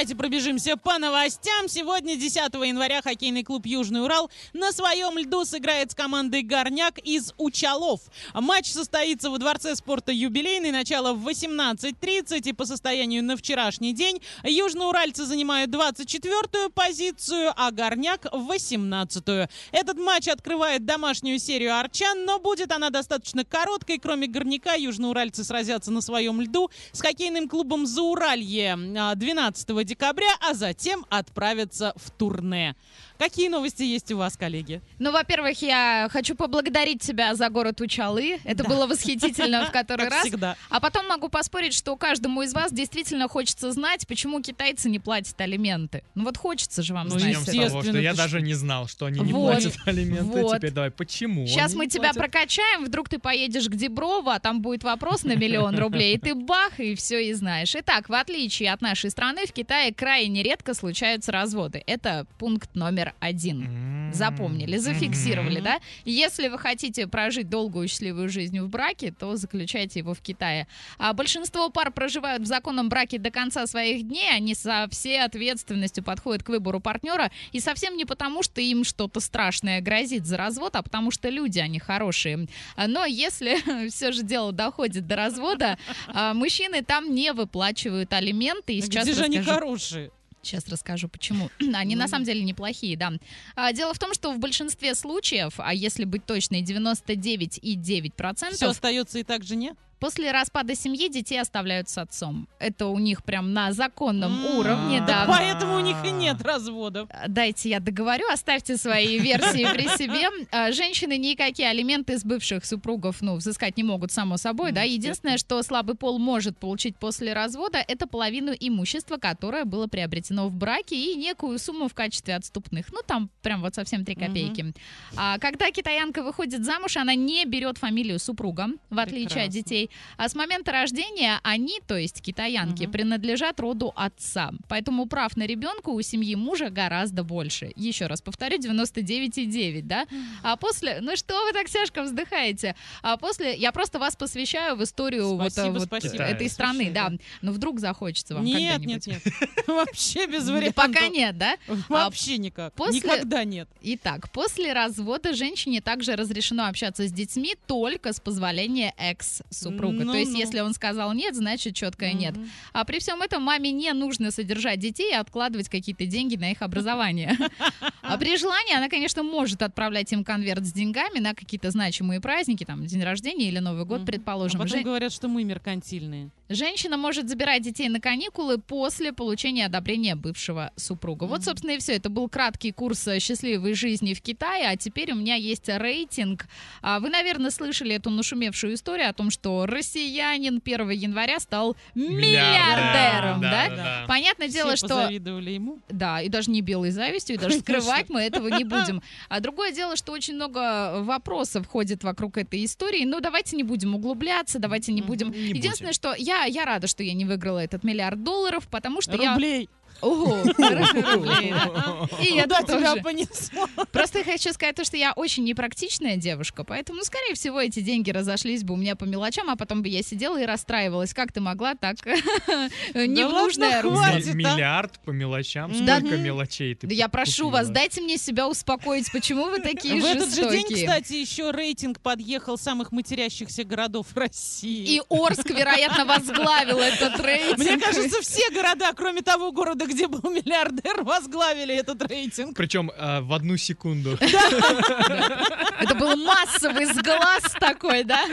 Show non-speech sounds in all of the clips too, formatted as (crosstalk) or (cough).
давайте пробежимся по новостям. Сегодня, 10 января, хоккейный клуб «Южный Урал» на своем льду сыграет с командой «Горняк» из Учалов. Матч состоится во Дворце спорта «Юбилейный». Начало в 18.30 и по состоянию на вчерашний день южноуральцы занимают 24-ю позицию, а «Горняк» — 18-ю. Этот матч открывает домашнюю серию арчан, но будет она достаточно короткой. Кроме «Горняка», южноуральцы сразятся на своем льду с хоккейным клубом «Зауралье» 12 декабря, а затем отправятся в турне. Какие новости есть у вас, коллеги? Ну, во-первых, я хочу поблагодарить тебя за город Учалы. Это было восхитительно в (laughs) который Как раз. всегда. А потом могу поспорить, что каждому из вас действительно хочется знать, почему китайцы не платят алименты. Ну вот хочется же вам Ну, знать. Начнем с это. того, что Естественно, я даже не знал, что они не Вот, платят алименты. вот. Теперь давай, почему? Сейчас мы тебя платят? прокачаем, вдруг ты поедешь к Деброво, а там будет вопрос на миллион рублей, и ты бах, и все и знаешь. Итак, в отличие от нашей страны, в Китае крайне редко случаются разводы. Это пункт номер один. Запомнили, зафиксировали, да? Если вы хотите прожить долгую и счастливую жизнь в браке, то заключайте его в Китае. А большинство пар проживают в законном браке до конца своих дней, они со всей ответственностью подходят к выбору партнера, и совсем не потому, что им что-то страшное грозит за развод, а потому что люди, они хорошие. А, Но если (laughs) все же дело доходит до развода, а, мужчины там не выплачивают алименты. И сейчас Где же они расскажу- хорошие? Сейчас расскажу, почему. (clears throat) Они на Ну. самом деле неплохие, да. А, Дело в том, что в большинстве случаев, а если быть точной, 99,9%, Все остается и так жене? После распада семьи детей оставляют с отцом. Это у них прям на законном М, уровне, да. Поэтому у них и нет разводов. А, Дайте я договорю, оставьте свои версии при себе. А, (laughs) Женщины никакие алименты с бывших супругов, ну, взыскать не могут, само собой, да. Единственное, что слабый пол может получить после развода, это половину имущества, которое было приобретено в браке, и некую сумму в качестве отступных. Ну, там прям вот совсем 3 Мгм. копейки. А когда китаянка выходит замуж, она не берет фамилию супруга, в отличие от Прекрасно. А с момента рождения они, то есть китаянки, Мгм. принадлежат роду отца. Поэтому прав на ребенка у семьи мужа гораздо больше. Еще раз повторю, 99,9, да? А после... Ну что вы так тяжко вздыхаете? А после... Я просто вас посвящаю в историю вот, Спасибо, вот спасибо. этой страны, да. Но вдруг захочется вам Нет, когда-нибудь. нет, нет. (laughs) Вообще без Ну, вариантов. Пока нет, да? Вообще никак. после- Никогда нет. Итак, после развода женщине также разрешено общаться с детьми только с позволения экс-супруга. То есть, Ну-ну. если он сказал нет, значит четкое нет. Мгм. А при всем этом маме не нужно содержать детей и откладывать какие-то деньги на их образование. (laughs) А при желании она, конечно, может отправлять им конверт с деньгами на какие-то значимые праздники, там, день рождения или Новый год, Мгм. предположим. А потом говорят, что мы меркантильные. Женщина может забирать детей на каникулы после получения одобрения бывшего супруга. Вот, собственно, и все. Это был краткий курс э, счастливой жизни в Китае, а теперь у меня есть рейтинг. А, Вы, наверное, слышали эту нашумевшую историю о том, что россиянин 1 января стал миллиардером, да? Да, да. Понятное дело, Все что... позавидовали ему. Да, и даже не белой завистью, и даже скрывать мы этого не будем. (laughs) А другое дело, что очень много вопросов ходит вокруг этой истории. Ну, давайте не будем углубляться, давайте не будем. Единственное, что я, я рада, что я не выиграла этот миллиард долларов, потому что я... Ого, хорошо, рублей, да. И я Куда тебя тоже. понесло? Просто я хочу сказать то, что я очень непрактичная девушка, поэтому, ну, скорее всего, эти деньги разошлись бы у меня по мелочам, а потом бы я сидела и расстраивалась. Как ты могла так (laughs) не в нужное русло? Миллиард по мелочам. Сколько мелочей ты я прошу вас, дайте мне себя успокоить. Почему вы такие В этот же день, жестокие? кстати, еще рейтинг подъехал самых матерящихся городов России. И Орск, вероятно, возглавил этот рейтинг. Мне кажется, все города, кроме того города, где был миллиардер, (laughs) возглавили этот рейтинг. Причем э, в одну секунду. (laughs) Это был массовый сглаз такой, да?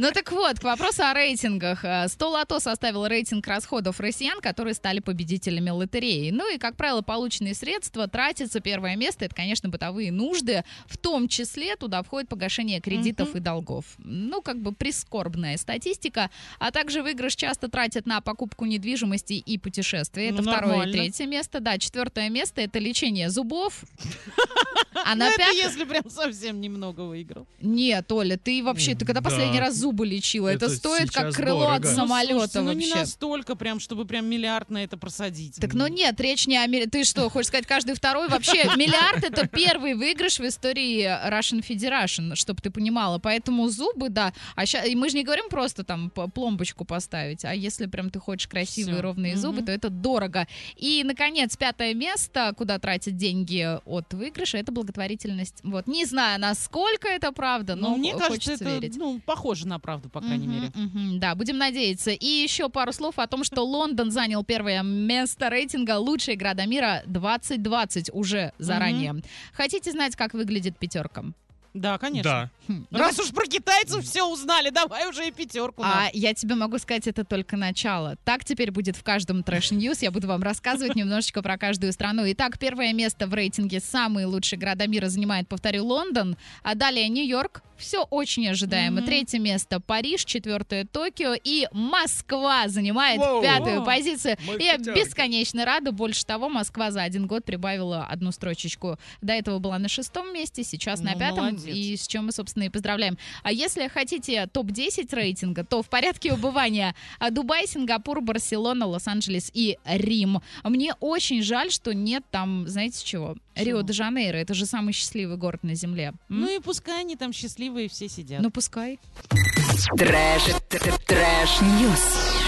Ну так вот, к вопросу о рейтингах. Э, 100 лото составил рейтинг расходов россиян, которые стали победителями лотереи. Ну и, как правило, полученные средства тратятся. Первое место — это, конечно, бытовые нужды. В том числе туда входит погашение кредитов и долгов. Ну, как бы прискорбная статистика. А также выигрыш часто тратят на покупку недвижимости и путешествия. Это Ну, второе и третье место. Да, четвертое место — это лечение зубов. (laughs) А Ну, на это пятом... если прям совсем немного выиграл. Нет, Оля, ты вообще, ты когда Да, последний раз зубы лечила. Это, Это стоит как крыло от дорого. Ну, самолета слушайте, ну не вообще. настолько прям, чтобы прям миллиард на это просадить. Так, ну нет, речь не о... Ты что, хочешь сказать, каждый второй? Вообще, (laughs) миллиард — это первый выигрыш в истории Russian Federation, чтобы ты понимала. Поэтому зубы, да. А ща- и мы же не говорим просто там пломбочку поставить, а если прям ты хочешь красивые Всё. ровные зубы, Мгм. то это дорого. И, наконец, пятое место, куда тратят деньги от выигрыша, это благотворительность. Вот. Не знаю, насколько это правда, но Но мне кажется, хочется это верить. ну, похоже на правду, по крайней Мгм, мере. мгм, да, будем надеяться. И еще пару слов о том, что Лондон занял первое место рейтинга «Лучшие города мира 2020» уже заранее. Хотите знать, как выглядит пятерка? Да, конечно. Да. Хм, Раз уж про китайцев все узнали, давай уже и пятерку. нам. А я тебе могу сказать, это только начало. Так теперь будет в каждом трэш ньюс. Я буду вам рассказывать немножечко про каждую страну. Итак, первое место в рейтинге «Самые лучшие города мира» занимает, повторю, Лондон, а далее Нью-Йорк. Все очень ожидаемо. Мгм. Третье место Париж, четвертое Токио и Москва занимает Воу. пятую Воу. позицию. Мы в Я пятерке. бесконечно рада. Больше того, Москва за один год прибавила одну строчечку. До этого была на шестом месте, сейчас на Ну, пятом. Молодец. И с чем мы, собственно, и поздравляем. А если хотите топ-10 рейтинга, то в порядке убывания а, Дубай, Сингапур, Барселона, Лос-Анджелес и Рим. Мне очень жаль, что нет там, знаете чего? Чего? Рио-де-Жанейро. Это же самый счастливый город на Земле. М? Ну и пускай они там счастливые все сидят. Ну, пускай. Trash, t- t- trash, news.